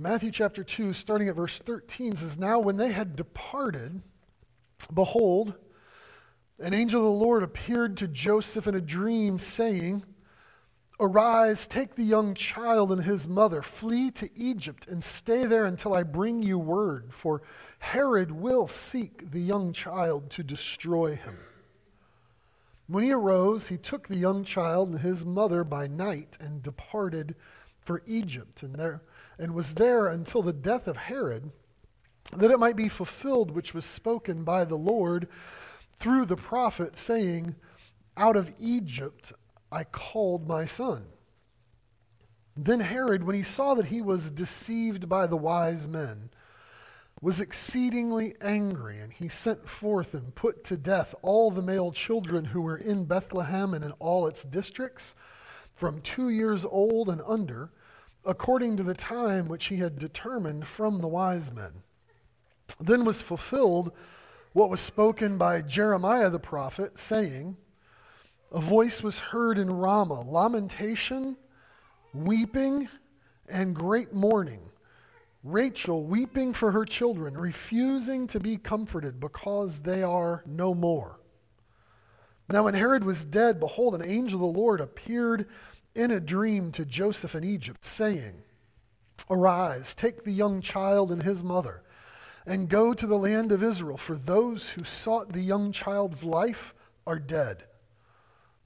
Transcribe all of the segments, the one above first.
Matthew chapter 2, starting at verse 13, says, Now when they had departed, behold, an angel of the Lord appeared to Joseph in a dream, saying, Arise, take the young child and his mother, flee to Egypt, and stay there until I bring you word, for Herod will seek the young child to destroy him. When he arose, he took the young child and his mother by night and departed for Egypt, and, there, and was there until the death of Herod, that it might be fulfilled which was spoken by the Lord through the prophet, saying, Out of Egypt I called my son. Then Herod, when he saw that he was deceived by the wise men, was exceedingly angry, and he sent forth and put to death all the male children who were in Bethlehem and in all its districts, from two years old and under, according to the time which he had determined from the wise men. Then was fulfilled what was spoken by Jeremiah the prophet, saying, A voice was heard in Ramah, lamentation, weeping, and great mourning Rachel weeping for her children, refusing to be comforted because they are no more. Now, when Herod was dead, behold, an angel of the Lord appeared in a dream to Joseph in Egypt, saying, Arise, take the young child and his mother, and go to the land of Israel, for those who sought the young child's life are dead.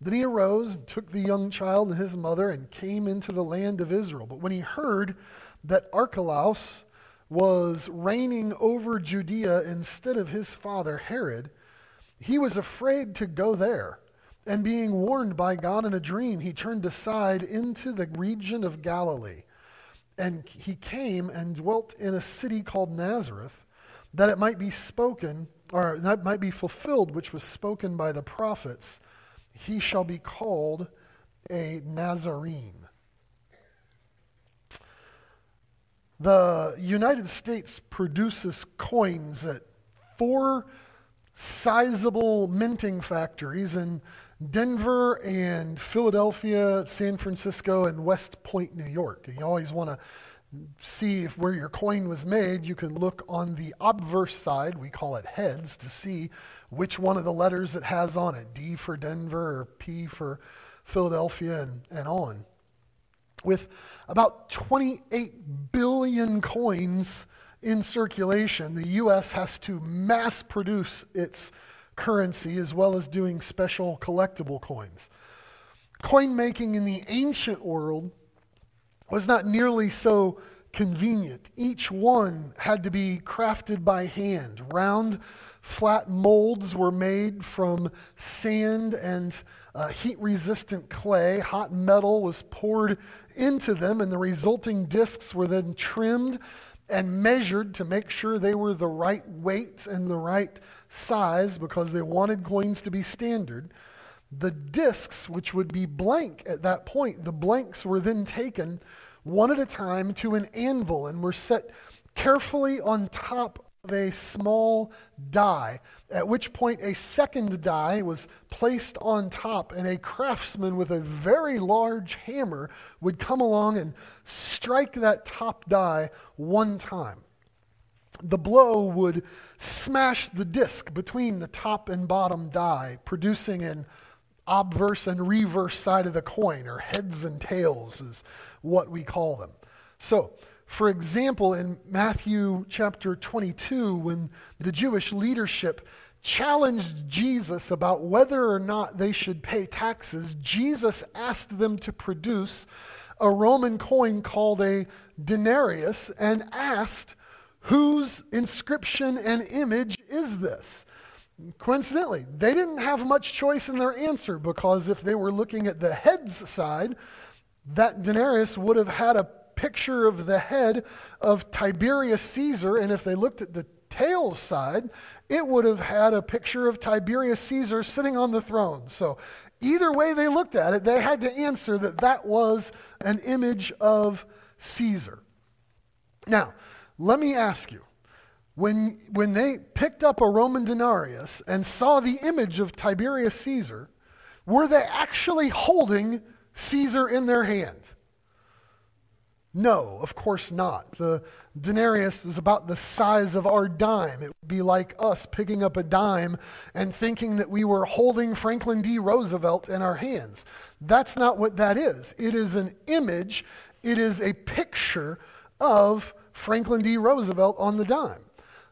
Then he arose and took the young child and his mother and came into the land of Israel. But when he heard that Archelaus was reigning over Judea instead of his father Herod, he was afraid to go there. And being warned by God in a dream, he turned aside into the region of Galilee. And he came and dwelt in a city called Nazareth, that it might be spoken, or that might be fulfilled, which was spoken by the prophets. He shall be called a Nazarene. The United States produces coins at four sizable minting factories in Denver and Philadelphia, San Francisco, and West Point, New York. You always want to see if where your coin was made, you can look on the obverse side, we call it heads, to see which one of the letters it has on it D for Denver or P for Philadelphia and, and on. With about 28 billion coins in circulation, the U.S. has to mass produce its currency as well as doing special collectible coins. Coin making in the ancient world was not nearly so convenient. Each one had to be crafted by hand. Round, flat molds were made from sand and uh, heat resistant clay. Hot metal was poured into them, and the resulting discs were then trimmed and measured to make sure they were the right weight and the right size because they wanted coins to be standard. The discs, which would be blank at that point, the blanks were then taken one at a time to an anvil and were set carefully on top of a small die at which point a second die was placed on top, and a craftsman with a very large hammer would come along and strike that top die one time. The blow would smash the disc between the top and bottom die, producing an obverse and reverse side of the coin, or heads and tails is what we call them. So, for example, in Matthew chapter 22, when the Jewish leadership challenged Jesus about whether or not they should pay taxes, Jesus asked them to produce a Roman coin called a denarius and asked, Whose inscription and image is this? Coincidentally, they didn't have much choice in their answer because if they were looking at the head's side, that denarius would have had a picture of the head of Tiberius Caesar, and if they looked at the tails side, it would have had a picture of Tiberius Caesar sitting on the throne. So, either way they looked at it, they had to answer that that was an image of Caesar. Now, let me ask you when, when they picked up a Roman denarius and saw the image of Tiberius Caesar, were they actually holding Caesar in their hand? No, of course not. The denarius was about the size of our dime. It would be like us picking up a dime and thinking that we were holding Franklin D. Roosevelt in our hands. That's not what that is. It is an image, it is a picture of Franklin D. Roosevelt on the dime.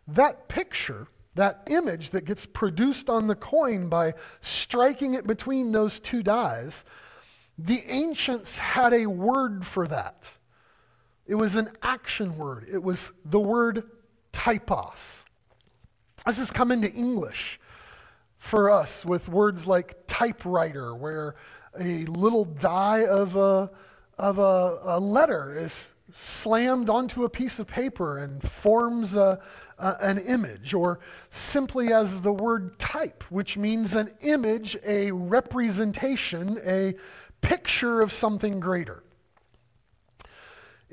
That picture, that image that gets produced on the coin by striking it between those two dies, the ancients had a word for that. It was an action word. It was the word typos. This has come into English for us with words like typewriter, where a little die of a, of a, a letter is slammed onto a piece of paper and forms a, a, an image, or simply as the word type, which means an image, a representation, a picture of something greater.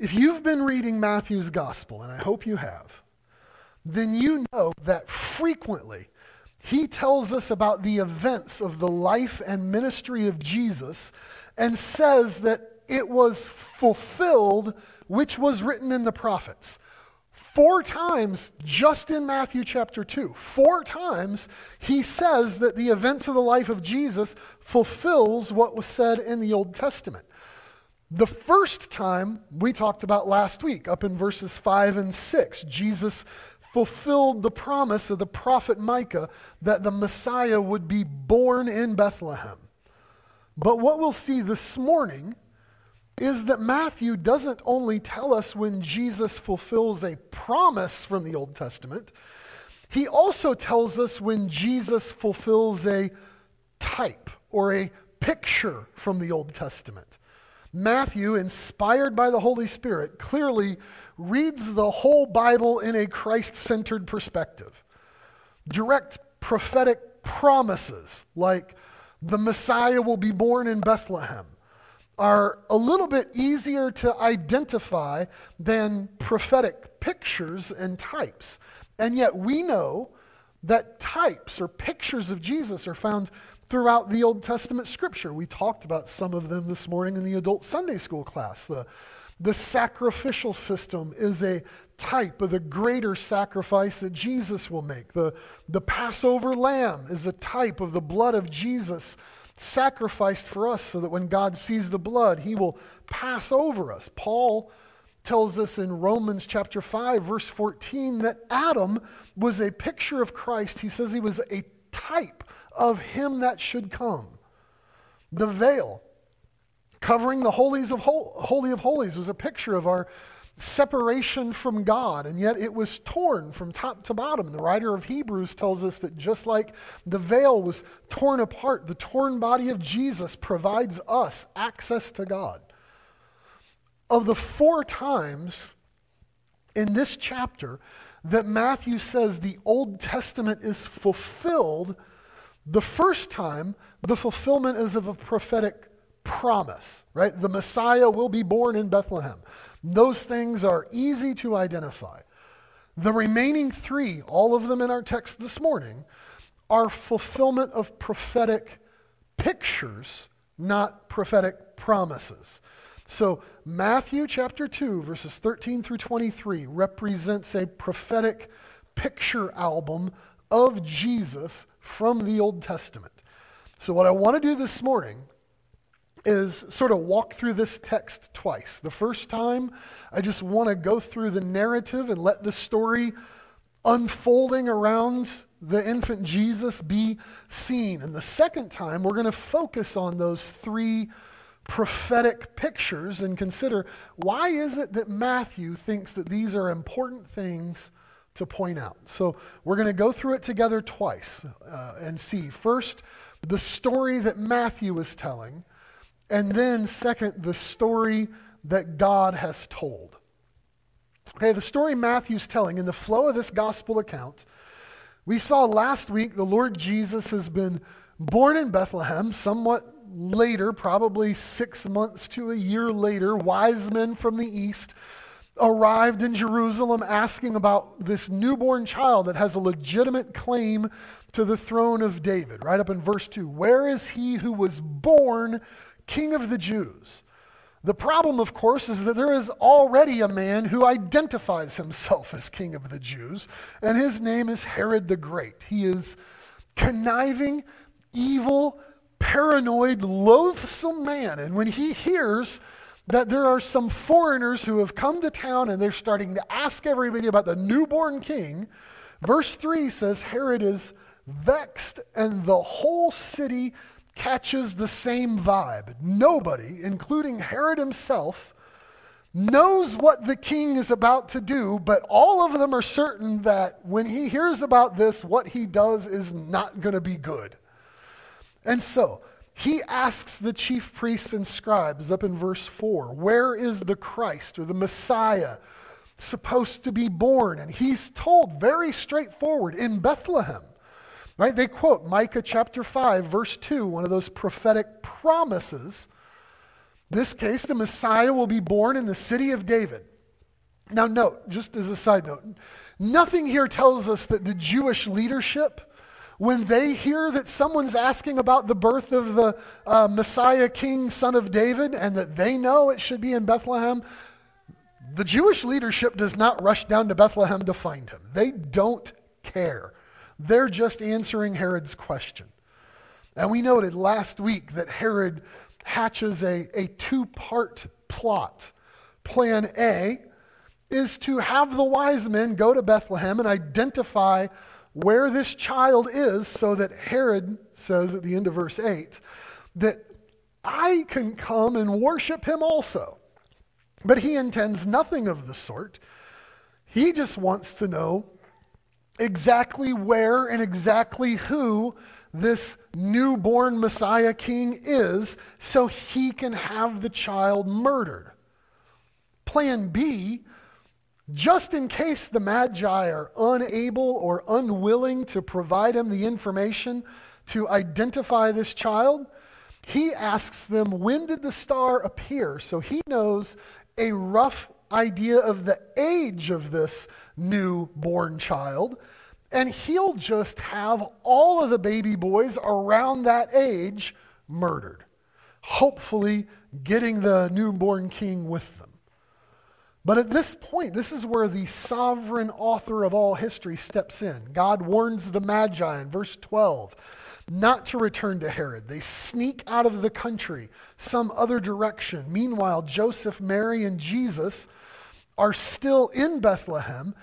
If you've been reading Matthew's gospel, and I hope you have, then you know that frequently he tells us about the events of the life and ministry of Jesus and says that it was fulfilled which was written in the prophets. Four times, just in Matthew chapter 2, four times he says that the events of the life of Jesus fulfills what was said in the Old Testament. The first time we talked about last week, up in verses 5 and 6, Jesus fulfilled the promise of the prophet Micah that the Messiah would be born in Bethlehem. But what we'll see this morning is that Matthew doesn't only tell us when Jesus fulfills a promise from the Old Testament, he also tells us when Jesus fulfills a type or a picture from the Old Testament. Matthew, inspired by the Holy Spirit, clearly reads the whole Bible in a Christ centered perspective. Direct prophetic promises like the Messiah will be born in Bethlehem are a little bit easier to identify than prophetic pictures and types. And yet we know that types or pictures of Jesus are found throughout the Old Testament scripture. We talked about some of them this morning in the adult Sunday school class. The, the sacrificial system is a type of the greater sacrifice that Jesus will make. The, the Passover lamb is a type of the blood of Jesus sacrificed for us so that when God sees the blood, he will pass over us. Paul tells us in Romans chapter 5, verse 14, that Adam was a picture of Christ. He says he was a type of him that should come. The veil covering the holies of hol- holy of holies was a picture of our separation from God, and yet it was torn from top to bottom. The writer of Hebrews tells us that just like the veil was torn apart, the torn body of Jesus provides us access to God. Of the four times in this chapter that Matthew says the Old Testament is fulfilled, the first time, the fulfillment is of a prophetic promise, right? The Messiah will be born in Bethlehem. Those things are easy to identify. The remaining three, all of them in our text this morning, are fulfillment of prophetic pictures, not prophetic promises. So, Matthew chapter 2, verses 13 through 23, represents a prophetic picture album of Jesus from the Old Testament. So, what I want to do this morning is sort of walk through this text twice. The first time, I just want to go through the narrative and let the story unfolding around the infant Jesus be seen. And the second time, we're going to focus on those three prophetic pictures and consider why is it that Matthew thinks that these are important things to point out. So we're going to go through it together twice uh, and see first the story that Matthew is telling, and then second, the story that God has told. Okay, the story Matthew's telling in the flow of this gospel account, we saw last week the Lord Jesus has been born in Bethlehem, somewhat later, probably six months to a year later. Wise men from the east arrived in Jerusalem asking about this newborn child that has a legitimate claim to the throne of David. Right up in verse 2 Where is he who was born king of the Jews? The problem, of course, is that there is already a man who identifies himself as king of the Jews, and his name is Herod the Great. He is conniving, evil, paranoid, loathsome man. And when he hears that there are some foreigners who have come to town and they're starting to ask everybody about the newborn king, verse 3 says Herod is vexed and the whole city catches the same vibe. Nobody, including Herod himself, knows what the king is about to do, but all of them are certain that when he hears about this, what he does is not going to be good. And so, he asks the chief priests and scribes up in verse 4 where is the Christ or the Messiah supposed to be born? And he's told very straightforward in Bethlehem. Right? They quote Micah chapter 5, verse 2, one of those prophetic promises. This case, the Messiah will be born in the city of David. Now, note, just as a side note, nothing here tells us that the Jewish leadership, when they hear that someone's asking about the birth of the uh, Messiah King, son of David, and that they know it should be in Bethlehem, the Jewish leadership does not rush down to Bethlehem to find him. They don't care. They're just answering Herod's question. And we noted last week that Herod hatches a, a two part plot. Plan A is to have the wise men go to Bethlehem and identify where this child is so that Herod says at the end of verse 8 that I can come and worship him also. But he intends nothing of the sort. He just wants to know exactly where and exactly who this newborn Messiah king is so he can have the child murdered. Plan B, just in case the Magi are unable or unwilling to provide him the information to identify this child, he asks them, When did the star appear? So he knows a rough idea of the age of this newborn child. And he'll just have all of the baby boys around that age murdered, hopefully getting the newborn king with. But at this point, this is where the sovereign author of all history steps in. God warns the Magi in verse 12 not to return to Herod. They sneak out of the country some other direction. Meanwhile, Joseph, Mary, and Jesus are still in Bethlehem,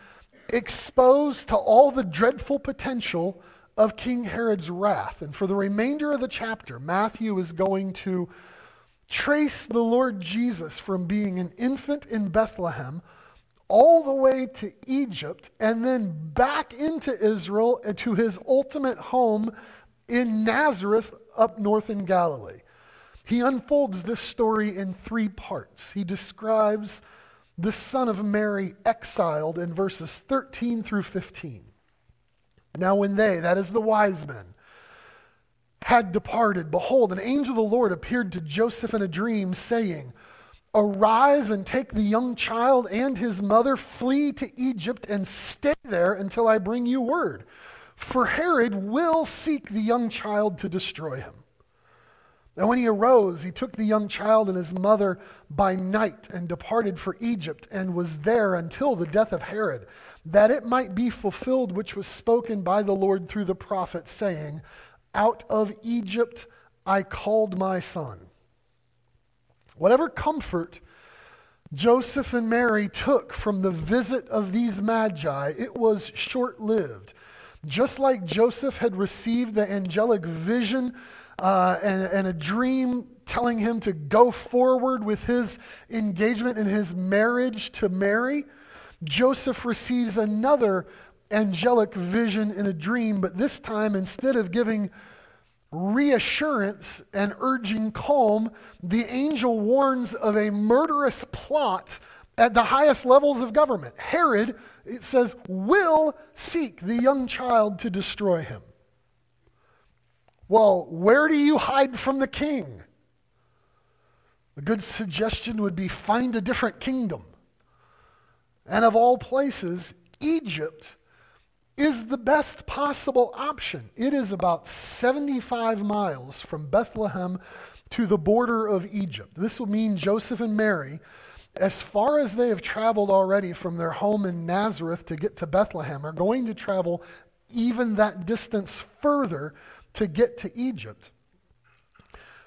exposed to all the dreadful potential of King Herod's wrath. And for the remainder of the chapter, Matthew is going to trace the Lord Jesus from being an infant in Bethlehem all the way to Egypt and then back into Israel and to his ultimate home in Nazareth up north in Galilee. He unfolds this story in three parts. He describes the son of Mary exiled in verses 13 through 15. Now, when they, that is the wise men, had departed, behold, an angel of the Lord appeared to Joseph in a dream, saying, Arise and take the young child and his mother, flee to Egypt, and stay there until I bring you word for Herod will seek the young child to destroy him. And when he arose, he took the young child and his mother by night and departed for Egypt and was there until the death of Herod, that it might be fulfilled which was spoken by the Lord through the prophet, saying, Out of Egypt I called my son. Whatever comfort Joseph and Mary took from the visit of these magi, it was short lived. Just like Joseph had received the angelic vision uh, and, and a dream telling him to go forward with his engagement and his marriage to Mary, Joseph receives another angelic vision in a dream, but this time instead of giving reassurance and urging calm, the angel warns of a murderous plot at the highest levels of government. Herod, it says, will seek the young child to destroy him. Well, where do you hide from the king? A good suggestion would be find a different kingdom. And of all places, Egypt is the best possible option. It is about 75 miles from Bethlehem to the border of Egypt. This will mean Joseph and Mary, as far as they have traveled already from their home in Nazareth to get to Bethlehem, are going to travel even that distance further to get to Egypt.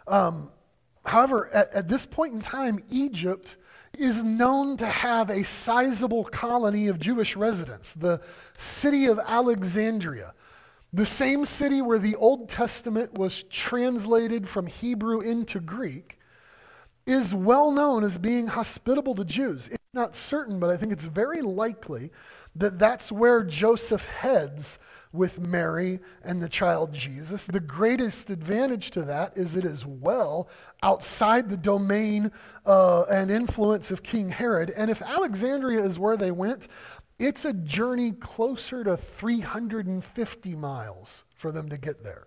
Um, however, at, at this point in time, Egypt is known to have a sizable colony of Jewish residents, the city of Alexandria. The same city where the Old Testament was translated from Hebrew into Greek is well known as being hospitable to Jews. It's not certain, but I think it's very likely that that's where Joseph heads with Mary and the child Jesus. The greatest advantage to that is it is well outside the domain uh, and influence of King Herod. And if Alexandria is where they went, it's a journey closer to 350 miles for them to get there.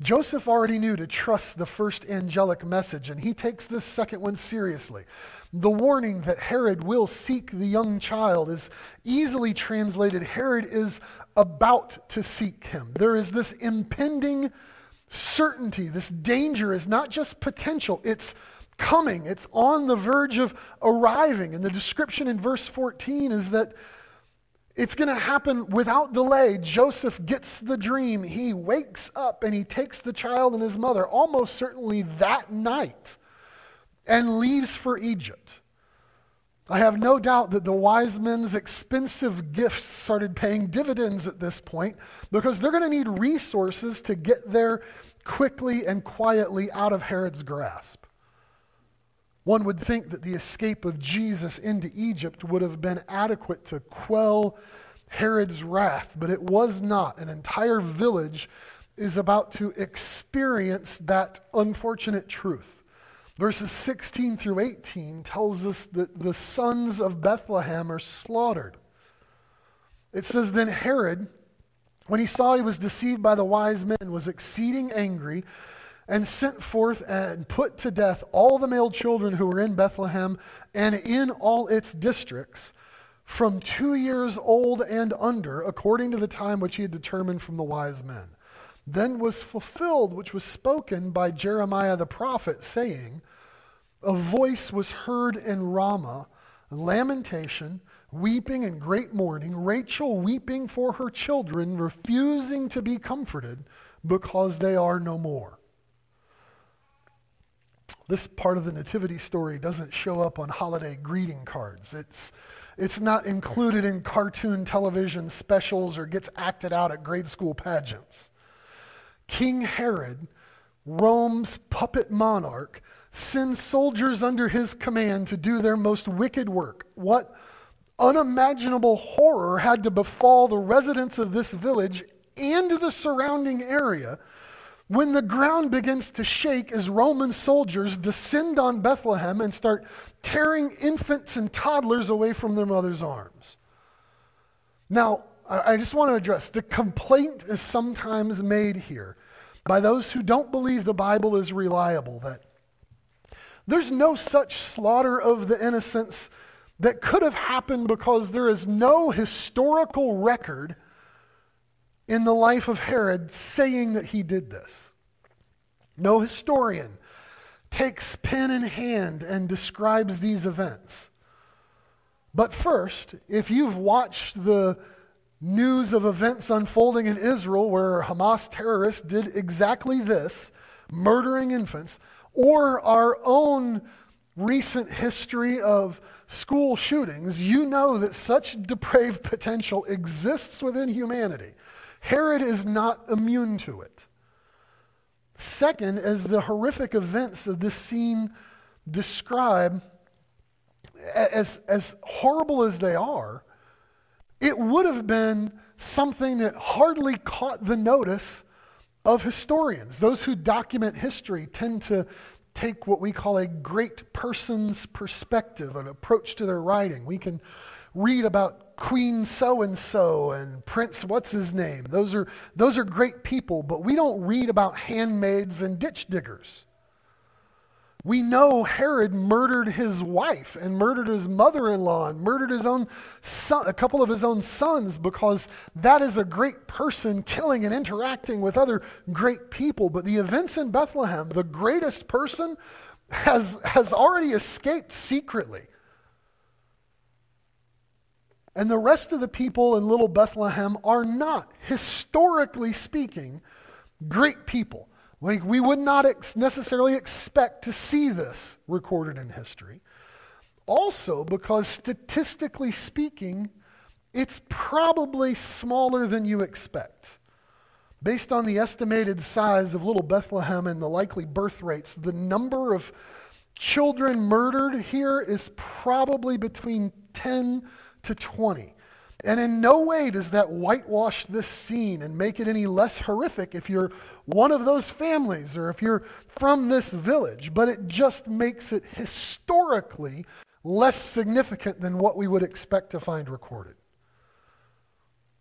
Joseph already knew to trust the first angelic message, and he takes this second one seriously. The warning that Herod will seek the young child is easily translated Herod is about to seek him. There is this impending certainty. This danger is not just potential, it's coming, it's on the verge of arriving. And the description in verse 14 is that it's going to happen without delay. Joseph gets the dream. He wakes up and he takes the child and his mother almost certainly that night and leaves for Egypt. I have no doubt that the wise men's expensive gifts started paying dividends at this point because they're going to need resources to get there quickly and quietly out of Herod's grasp. One would think that the escape of Jesus into Egypt would have been adequate to quell Herod's wrath, but it was not. An entire village is about to experience that unfortunate truth. Verses 16 through 18 tells us that the sons of Bethlehem are slaughtered. It says, Then Herod, when he saw he was deceived by the wise men, was exceeding angry and sent forth and put to death all the male children who were in Bethlehem and in all its districts from two years old and under, according to the time which he had determined from the wise men. Then was fulfilled which was spoken by Jeremiah the prophet, saying, A voice was heard in Ramah, lamentation, weeping and great mourning, Rachel weeping for her children, refusing to be comforted because they are no more. This part of the Nativity story doesn't show up on holiday greeting cards. It's, it's not included in cartoon television specials or gets acted out at grade school pageants. King Herod, Rome's puppet monarch, sends soldiers under his command to do their most wicked work. What unimaginable horror had to befall the residents of this village and the surrounding area when the ground begins to shake as Roman soldiers descend on Bethlehem and start tearing infants and toddlers away from their mother's arms. Now, I just want to address the complaint is sometimes made here by those who don't believe the Bible is reliable that there's no such slaughter of the innocents that could have happened because there is no historical record in the life of Herod saying that he did this. No historian takes pen in hand and describes these events. But first, if you've watched the news of events unfolding in Israel where Hamas terrorists did exactly this, murdering infants, or our own recent history of school shootings, you know that such depraved potential exists within humanity. Herod is not immune to it. Second, as the horrific events of this scene describe, as, as horrible as they are, it would have been something that hardly caught the notice of historians. Those who document history tend to take what we call a great person's perspective, an approach to their writing. We can read about Queen so and so and Prince what's his name. Those are, those are great people, but we don't read about handmaids and ditch diggers. We know Herod murdered his wife and murdered his mother in law and murdered his own son, a couple of his own sons because that is a great person killing and interacting with other great people. But the events in Bethlehem, the greatest person has, has already escaped secretly. And the rest of the people in little Bethlehem are not, historically speaking, great people. Like, we would not ex- necessarily expect to see this recorded in history. Also, because statistically speaking, it's probably smaller than you expect. Based on the estimated size of little Bethlehem and the likely birth rates, the number of children murdered here is probably between 10 to 20. And in no way does that whitewash this scene and make it any less horrific if you're one of those families or if you're from this village, but it just makes it historically less significant than what we would expect to find recorded.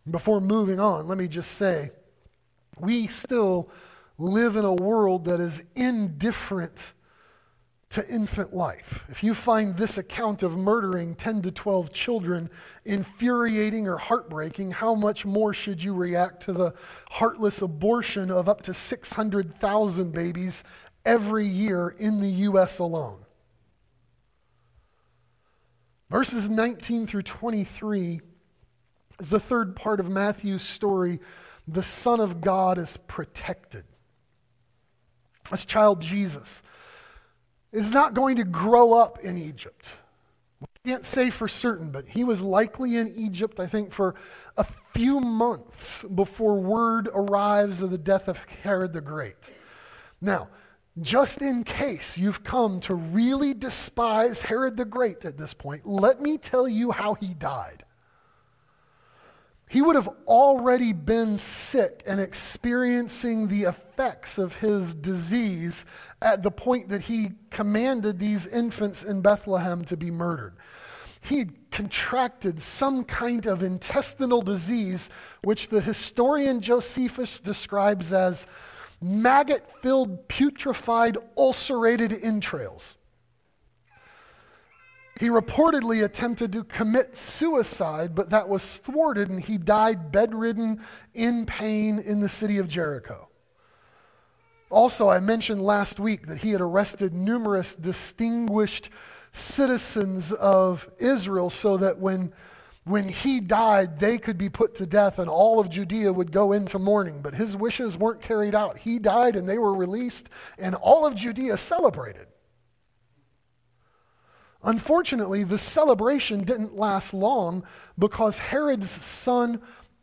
Before moving on, let me just say we still live in a world that is indifferent to infant life. If you find this account of murdering 10 to 12 children infuriating or heartbreaking, how much more should you react to the heartless abortion of up to 600,000 babies every year in the U.S. alone? Verses 19 through 23 is the third part of Matthew's story. The Son of God is protected. This child Jesus is not going to grow up in Egypt. We can't say for certain, but he was likely in Egypt, I think, for a few months before word arrives of the death of Herod the Great. Now, just in case you've come to really despise Herod the Great at this point, let me tell you how he died. He would have already been sick and experiencing the effects of his disease at the point that he commanded these infants in Bethlehem to be murdered. He had contracted some kind of intestinal disease, which the historian Josephus describes as maggot filled, putrefied, ulcerated entrails. He reportedly attempted to commit suicide, but that was thwarted, and he died bedridden in pain in the city of Jericho. Also, I mentioned last week that he had arrested numerous distinguished citizens of Israel so that when, when he died, they could be put to death and all of Judea would go into mourning. But his wishes weren't carried out. He died and they were released, and all of Judea celebrated. Unfortunately, the celebration didn't last long because Herod's son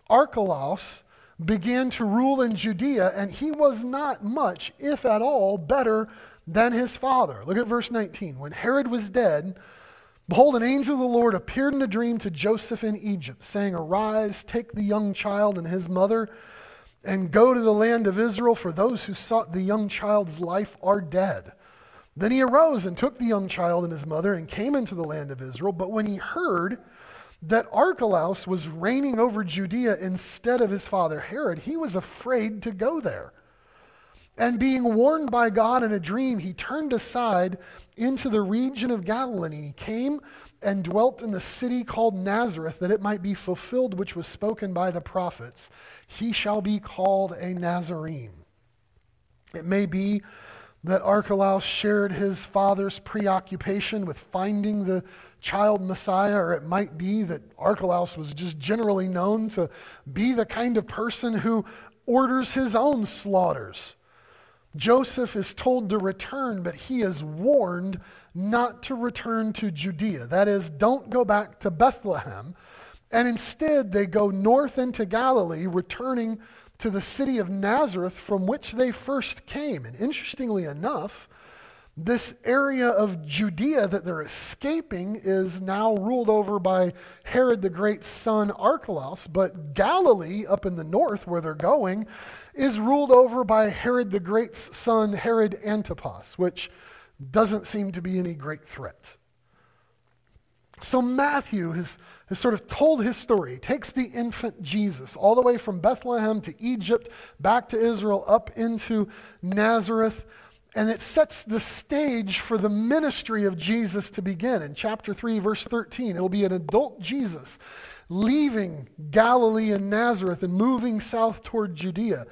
Archelaus began to rule in Judea, and he was not much, if at all, better than his father. Look at verse 19. When Herod was dead, behold, an angel of the Lord appeared in a dream to Joseph in Egypt, saying, Arise, take the young child and his mother, and go to the land of Israel, for those who sought the young child's life are dead. Then he arose and took the young child and his mother and came into the land of Israel. But when he heard that Archelaus was reigning over Judea instead of his father Herod, he was afraid to go there. And being warned by God in a dream, he turned aside into the region of Galilee. And He came and dwelt in the city called Nazareth, that it might be fulfilled which was spoken by the prophets. He shall be called a Nazarene. It may be that Archelaus shared his father's preoccupation with finding the child Messiah, or it might be that Archelaus was just generally known to be the kind of person who orders his own slaughters. Joseph is told to return, but he is warned not to return to Judea. That is, don't go back to Bethlehem. And instead, they go north into Galilee, returning to the city of Nazareth from which they first came. And interestingly enough, this area of Judea that they're escaping is now ruled over by Herod the Great's son Archelaus, but Galilee, up in the north where they're going, is ruled over by Herod the Great's son Herod Antipas, which doesn't seem to be any great threat. So Matthew has, has sort of told his story. He takes the infant Jesus all the way from Bethlehem to Egypt, back to Israel, up into Nazareth. And it sets the stage for the ministry of Jesus to begin. In chapter 3, verse 13, it'll be an adult Jesus leaving Galilee and Nazareth and moving south toward Judea.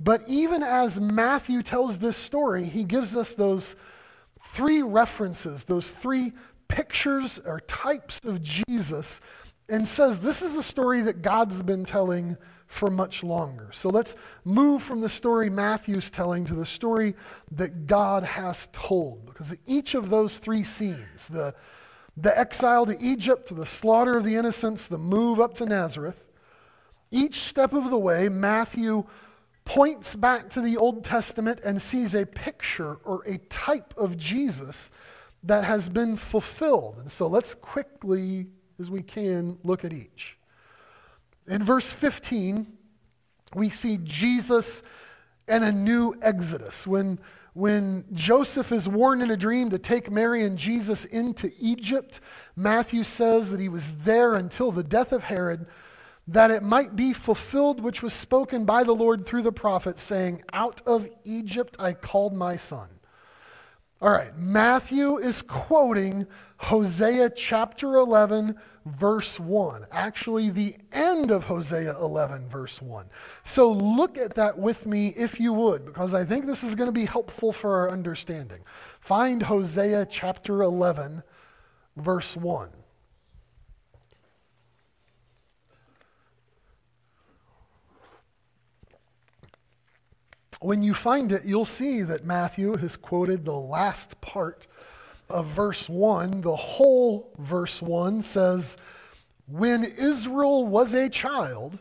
But even as Matthew tells this story, he gives us those three references, those three pictures or types of Jesus, and says this is a story that God's been telling for much longer. So let's move from the story Matthew's telling to the story that God has told. Because each of those three scenes, the, the exile to Egypt, the slaughter of the innocents, the move up to Nazareth, each step of the way, Matthew points back to the Old Testament and sees a picture or a type of Jesus that has been fulfilled. And so let's quickly, as we can, look at each. In verse 15, we see Jesus and a new exodus. When, when Joseph is warned in a dream to take Mary and Jesus into Egypt, Matthew says that he was there until the death of Herod, that it might be fulfilled which was spoken by the Lord through the prophet, saying, Out of Egypt I called my son. All right, Matthew is quoting Hosea chapter 11, verse 1. Actually, the end of Hosea 11, verse 1. So look at that with me if you would, because I think this is going to be helpful for our understanding. Find Hosea chapter 11, verse 1. When you find it, you'll see that Matthew has quoted the last part of verse 1, the whole verse 1 says, When Israel was a child,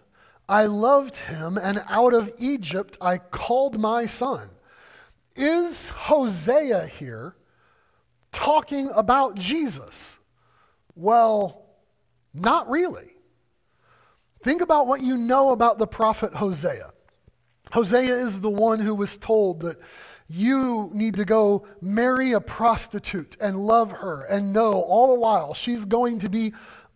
I loved him, and out of Egypt I called my son. Is Hosea here talking about Jesus? Well, not really. Think about what you know about the prophet Hosea. Hosea is the one who was told that you need to go marry a prostitute and love her and know all the while she's going to be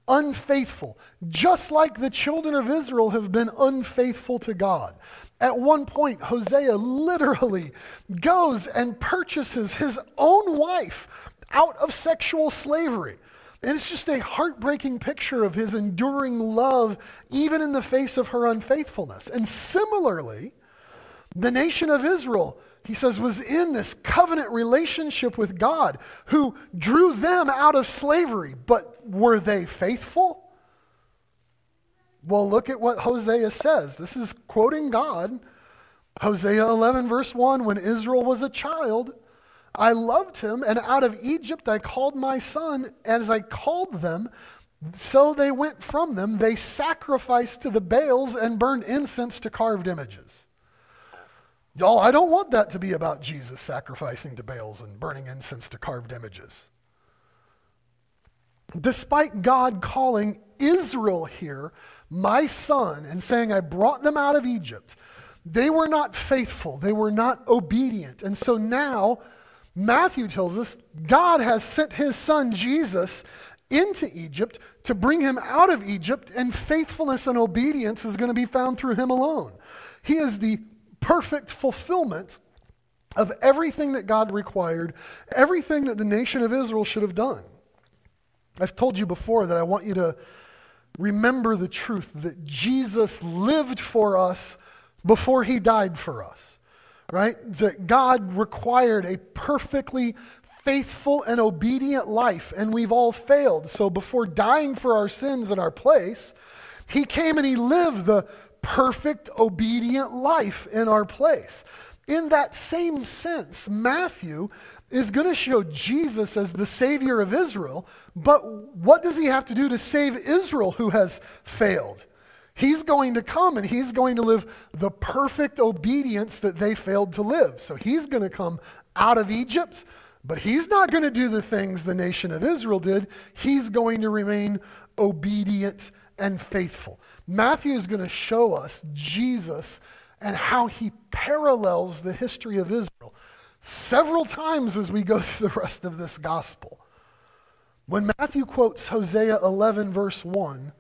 unfaithful, just like the children of Israel have been unfaithful to God. At one point, Hosea literally goes and purchases his own wife out of sexual slavery. And it's just a heartbreaking picture of his enduring love, even in the face of her unfaithfulness. And similarly, the nation of Israel he says, was in this covenant relationship with God who drew them out of slavery. But were they faithful? Well, look at what Hosea says. This is quoting God. Hosea 11, verse 1 When Israel was a child, I loved him, and out of Egypt I called my son. As I called them, so they went from them. They sacrificed to the Baals and burned incense to carved images. Y'all, I don't want that to be about Jesus sacrificing to Baals and burning incense to carved images. Despite God calling Israel here my son and saying, I brought them out of Egypt, they were not faithful. They were not obedient. And so now, Matthew tells us God has sent his son Jesus into Egypt to bring him out of Egypt, and faithfulness and obedience is going to be found through him alone. He is the perfect fulfillment of everything that God required, everything that the nation of Israel should have done. I've told you before that I want you to remember the truth that Jesus lived for us before he died for us, right? That God required a perfectly faithful and obedient life, and we've all failed. So before dying for our sins in our place, he came and he lived the perfect, obedient life in our place. In that same sense, Matthew is going to show Jesus as the Savior of Israel, but what does he have to do to save Israel who has failed? He's going to come and he's going to live the perfect obedience that they failed to live. So he's going to come out of Egypt, but he's not going to do the things the nation of Israel did. He's going to remain obedient and faithful. Matthew is going to show us Jesus and how he parallels the history of Israel several times as we go through the rest of this gospel. When Matthew quotes Hosea 11, verse 1,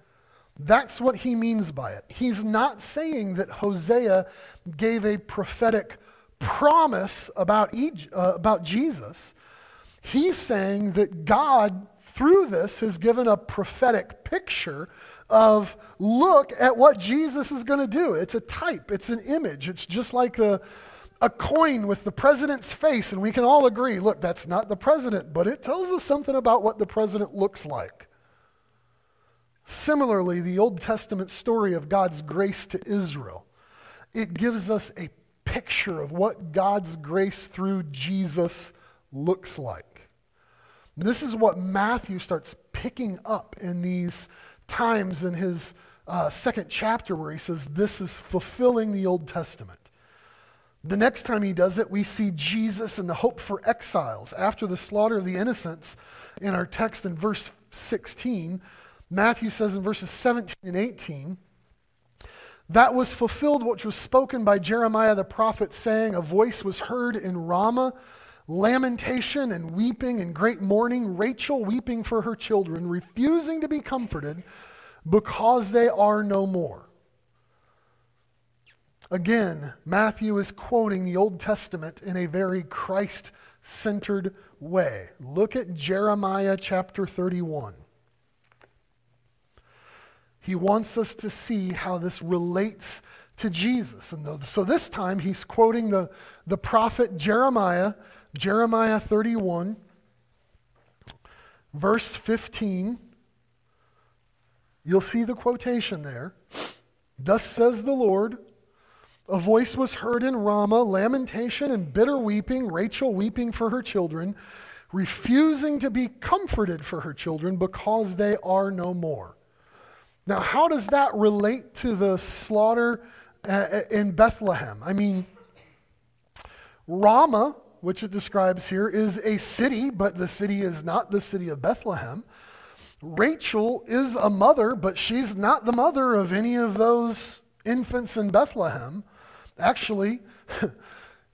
that's what he means by it. He's not saying that Hosea gave a prophetic promise about, uh, about Jesus, he's saying that God, through this, has given a prophetic picture of look at what Jesus is going to do. It's a type, it's an image. It's just like a, a coin with the president's face, and we can all agree look, that's not the president, but it tells us something about what the president looks like. Similarly, the Old Testament story of God's grace to Israel, it gives us a picture of what God's grace through Jesus looks like. This is what Matthew starts picking up in these times in his uh, second chapter where he says, This is fulfilling the Old Testament. The next time he does it, we see Jesus and the hope for exiles. After the slaughter of the innocents, in our text in verse 16, Matthew says in verses 17 and 18, that was fulfilled which was spoken by Jeremiah the prophet, saying, A voice was heard in Ramah, lamentation and weeping and great mourning, Rachel weeping for her children, refusing to be comforted because they are no more. Again, Matthew is quoting the Old Testament in a very Christ centered way. Look at Jeremiah chapter 31. He wants us to see how this relates to Jesus. And so this time he's quoting the, the prophet Jeremiah, Jeremiah 31, verse 15. You'll see the quotation there. Thus says the Lord a voice was heard in Ramah, lamentation and bitter weeping, Rachel weeping for her children, refusing to be comforted for her children because they are no more. Now, how does that relate to the slaughter uh, in Bethlehem? I mean, Ramah, which it describes here, is a city, but the city is not the city of Bethlehem. Rachel is a mother, but she's not the mother of any of those infants in Bethlehem. Actually,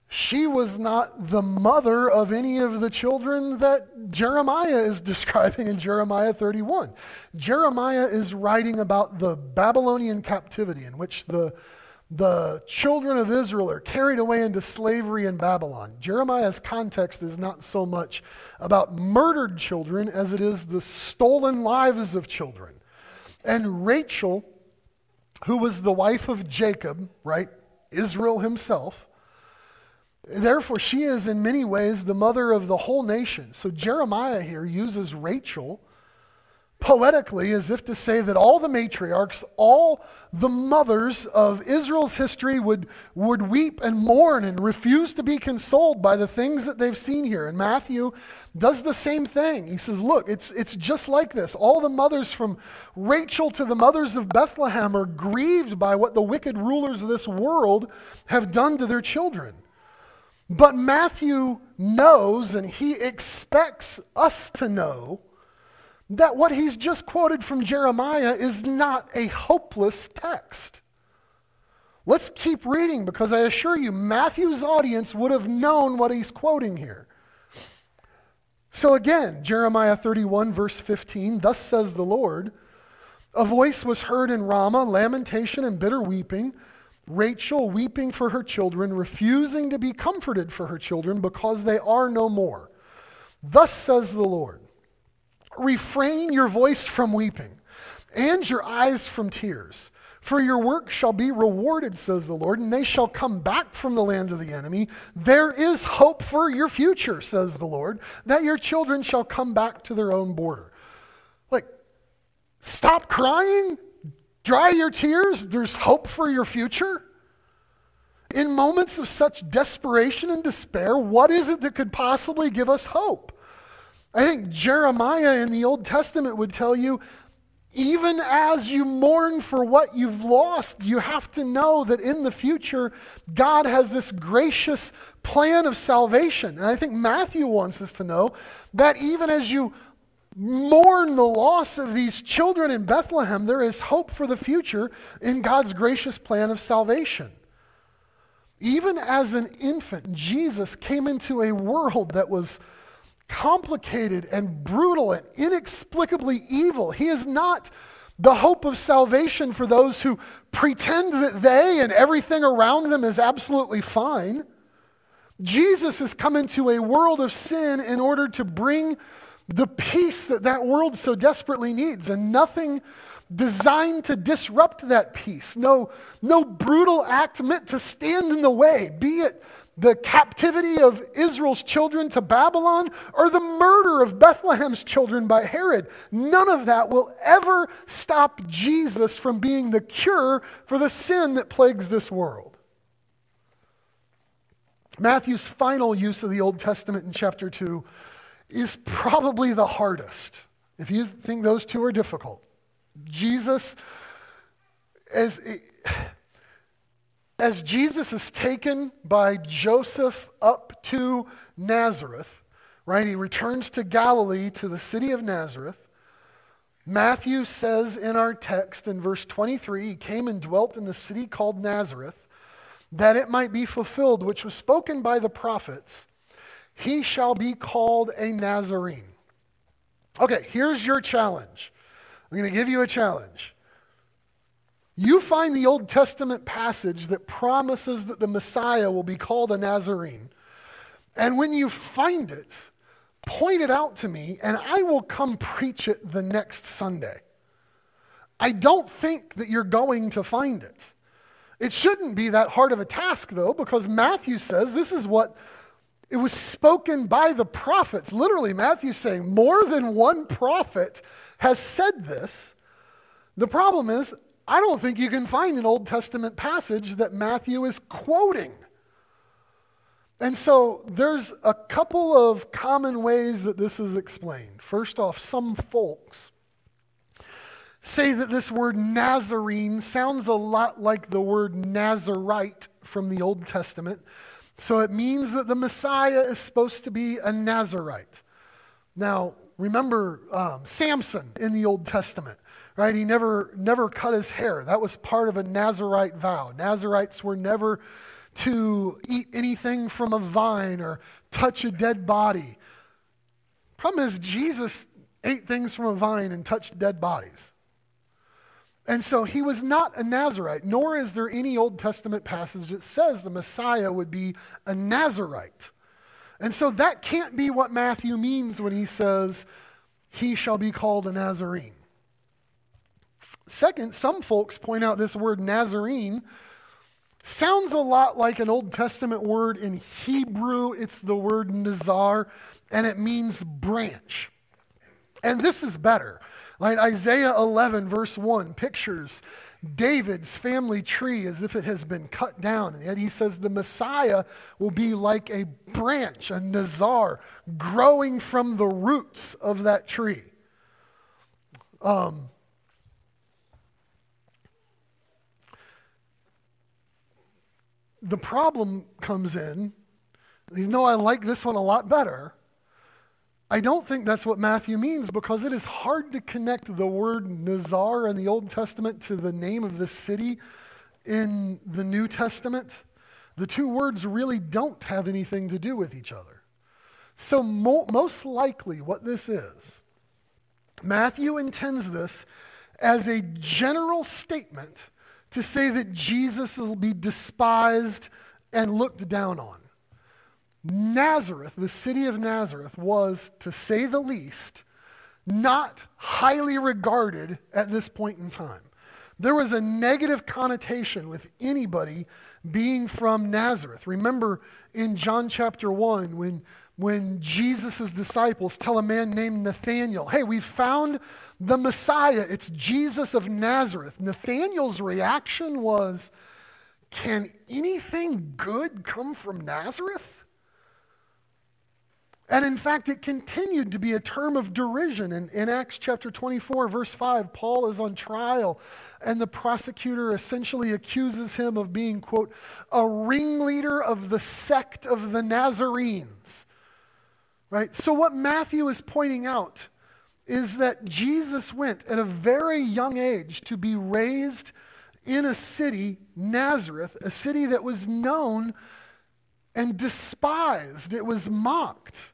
she was not the mother of any of the children that Jeremiah is describing in Jeremiah 31. Jeremiah is writing about the Babylonian captivity in which the, the children of Israel are carried away into slavery in Babylon. Jeremiah's context is not so much about murdered children as it is the stolen lives of children. And Rachel, who was the wife of Jacob, right? Israel himself. Therefore, she is in many ways the mother of the whole nation. So Jeremiah here uses Rachel poetically as if to say that all the matriarchs, all the mothers of Israel's history would, would weep and mourn and refuse to be consoled by the things that they've seen here. And Matthew does the same thing. He says, Look, it's, it's just like this. All the mothers from Rachel to the mothers of Bethlehem are grieved by what the wicked rulers of this world have done to their children. But Matthew knows, and he expects us to know, that what he's just quoted from Jeremiah is not a hopeless text. Let's keep reading because I assure you, Matthew's audience would have known what he's quoting here. So again, Jeremiah 31, verse 15 Thus says the Lord, a voice was heard in Ramah, lamentation and bitter weeping, Rachel weeping for her children, refusing to be comforted for her children because they are no more. Thus says the Lord refrain your voice from weeping and your eyes from tears. For your work shall be rewarded, says the Lord, and they shall come back from the land of the enemy. There is hope for your future, says the Lord, that your children shall come back to their own border. Like, stop crying, dry your tears. There's hope for your future. In moments of such desperation and despair, what is it that could possibly give us hope? I think Jeremiah in the Old Testament would tell you even as you mourn for what you've lost, you have to know that in the future, God has this gracious plan of salvation. And I think Matthew wants us to know that even as you mourn the loss of these children in Bethlehem, there is hope for the future in God's gracious plan of salvation. Even as an infant, Jesus came into a world that was complicated and brutal and inexplicably evil. He is not the hope of salvation for those who pretend that they and everything around them is absolutely fine. Jesus has come into a world of sin in order to bring the peace that that world so desperately needs, and nothing designed to disrupt that peace. No, no brutal act meant to stand in the way, be it the captivity of Israel's children to Babylon or the murder of Bethlehem's children by Herod. None of that will ever stop Jesus from being the cure for the sin that plagues this world. Matthew's final use of the Old Testament in chapter 2 is probably the hardest. If you think those two are difficult, Jesus, as, as Jesus is taken by Joseph up to Nazareth, right? He returns to Galilee to the city of Nazareth. Matthew says in our text in verse 23 he came and dwelt in the city called Nazareth that it might be fulfilled, which was spoken by the prophets, he shall be called a Nazarene. Okay, here's your challenge. I'm going to give you a challenge. You find the Old Testament passage that promises that the Messiah will be called a Nazarene. And when you find it, point it out to me, and I will come preach it the next Sunday. I don't think that you're going to find it. It shouldn't be that hard of a task, though, because Matthew says this is what it was spoken by the prophets. Literally, Matthew's saying more than one prophet has said this. The problem is, I don't think you can find an Old Testament passage that Matthew is quoting. And so there's a couple of common ways that this is explained. First off, some folks say that this word Nazarene sounds a lot like the word Nazarite from the Old Testament. So it means that the Messiah is supposed to be a Nazarite. Now, remember um, Samson in the Old Testament, right? He never, never cut his hair. That was part of a Nazarite vow. Nazarites were never to eat anything from a vine or touch a dead body. Problem is, Jesus ate things from a vine and touched dead bodies. And so he was not a Nazarite, nor is there any Old Testament passage that says the Messiah would be a Nazarite. And so that can't be what Matthew means when he says, He shall be called a Nazarene. Second, some folks point out this word Nazarene sounds a lot like an Old Testament word in Hebrew. It's the word Nazar, and it means branch. And this is better. Like Isaiah 11, verse 1, pictures David's family tree as if it has been cut down. And yet he says the Messiah will be like a branch, a nazar, growing from the roots of that tree. Um, the problem comes in, even though I like this one a lot better, I don't think that's what Matthew means because it is hard to connect the word Nazar in the Old Testament to the name of the city in the New Testament. The two words really don't have anything to do with each other. So, mo- most likely, what this is, Matthew intends this as a general statement to say that Jesus will be despised and looked down on. Nazareth, the city of Nazareth, was, to say the least, not highly regarded at this point in time. There was a negative connotation with anybody being from Nazareth. Remember in John chapter 1 when, when Jesus' disciples tell a man named Nathanael, hey, we found the Messiah. It's Jesus of Nazareth. Nathanael's reaction was, can anything good come from Nazareth? And in fact, it continued to be a term of derision. In, in Acts chapter 24, verse 5, Paul is on trial, and the prosecutor essentially accuses him of being, quote, a ringleader of the sect of the Nazarenes. Right? So, what Matthew is pointing out is that Jesus went at a very young age to be raised in a city, Nazareth, a city that was known and despised, it was mocked.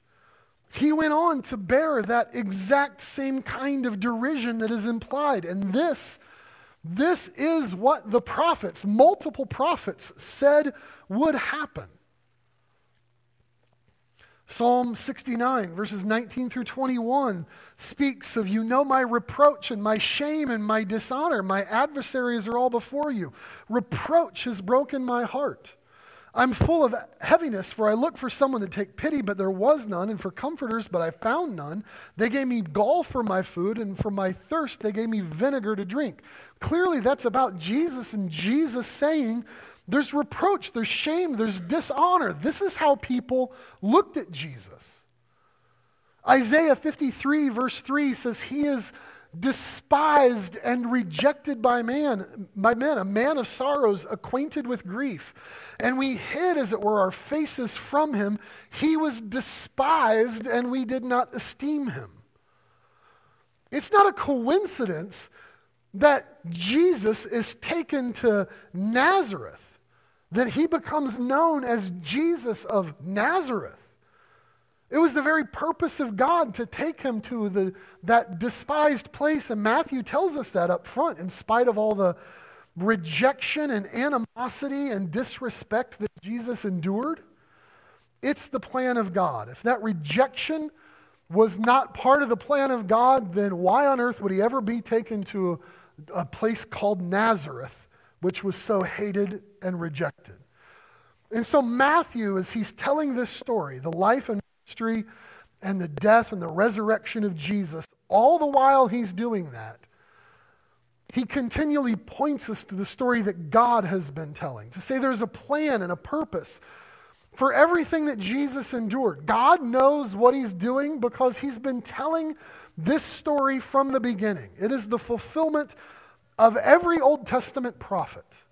He went on to bear that exact same kind of derision that is implied. And this, this is what the prophets, multiple prophets, said would happen. Psalm 69, verses 19 through 21, speaks of, You know my reproach and my shame and my dishonor. My adversaries are all before you. Reproach has broken my heart. I'm full of heaviness, for I looked for someone to take pity, but there was none, and for comforters, but I found none. They gave me gall for my food, and for my thirst, they gave me vinegar to drink. Clearly, that's about Jesus and Jesus saying, There's reproach, there's shame, there's dishonor. This is how people looked at Jesus. Isaiah 53, verse 3 says, He is despised and rejected by man by men a man of sorrows acquainted with grief and we hid as it were our faces from him he was despised and we did not esteem him it's not a coincidence that jesus is taken to nazareth that he becomes known as jesus of nazareth it was the very purpose of God to take him to the, that despised place. And Matthew tells us that up front, in spite of all the rejection and animosity and disrespect that Jesus endured. It's the plan of God. If that rejection was not part of the plan of God, then why on earth would he ever be taken to a, a place called Nazareth, which was so hated and rejected? And so, Matthew, as he's telling this story, the life and ministry and the death and the resurrection of Jesus, all the while he's doing that, he continually points us to the story that God has been telling, to say there's a plan and a purpose for everything that Jesus endured. God knows what he's doing because he's been telling this story from the beginning. It is the fulfillment of every Old Testament prophet.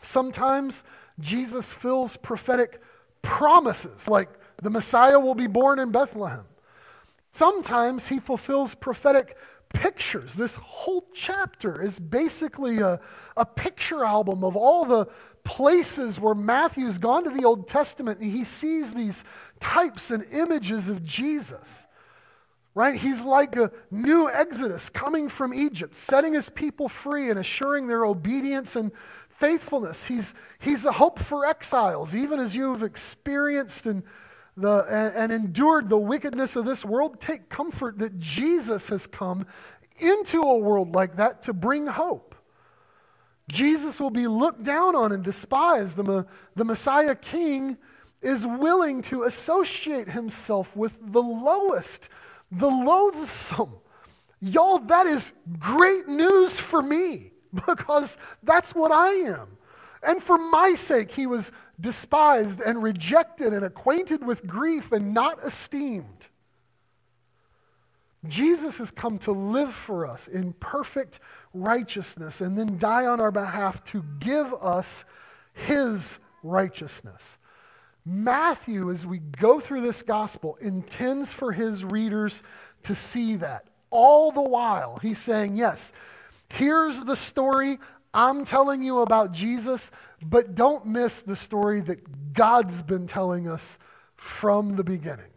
Sometimes Jesus fills prophetic promises like the Messiah will be born in Bethlehem. Sometimes he fulfills prophetic pictures. This whole chapter is basically a, a picture album of all the places where Matthew's gone to the Old Testament and he sees these types and images of Jesus. Right? He's like a new Exodus coming from Egypt, setting his people free and assuring their obedience and faithfulness. He's, he's a hope for exiles, even as you've experienced and the, and, and endured the wickedness of this world, take comfort that Jesus has come into a world like that to bring hope. Jesus will be looked down on and despised. The, the Messiah King is willing to associate himself with the lowest, the loathsome. Y'all, that is great news for me because that's what I am. And for my sake, he was despised and rejected and acquainted with grief and not esteemed. Jesus has come to live for us in perfect righteousness and then die on our behalf to give us his righteousness. Matthew, as we go through this gospel, intends for his readers to see that. All the while, he's saying, Yes, here's the story I'm telling you about Jesus, but don't miss the story that God's been telling us from the beginning.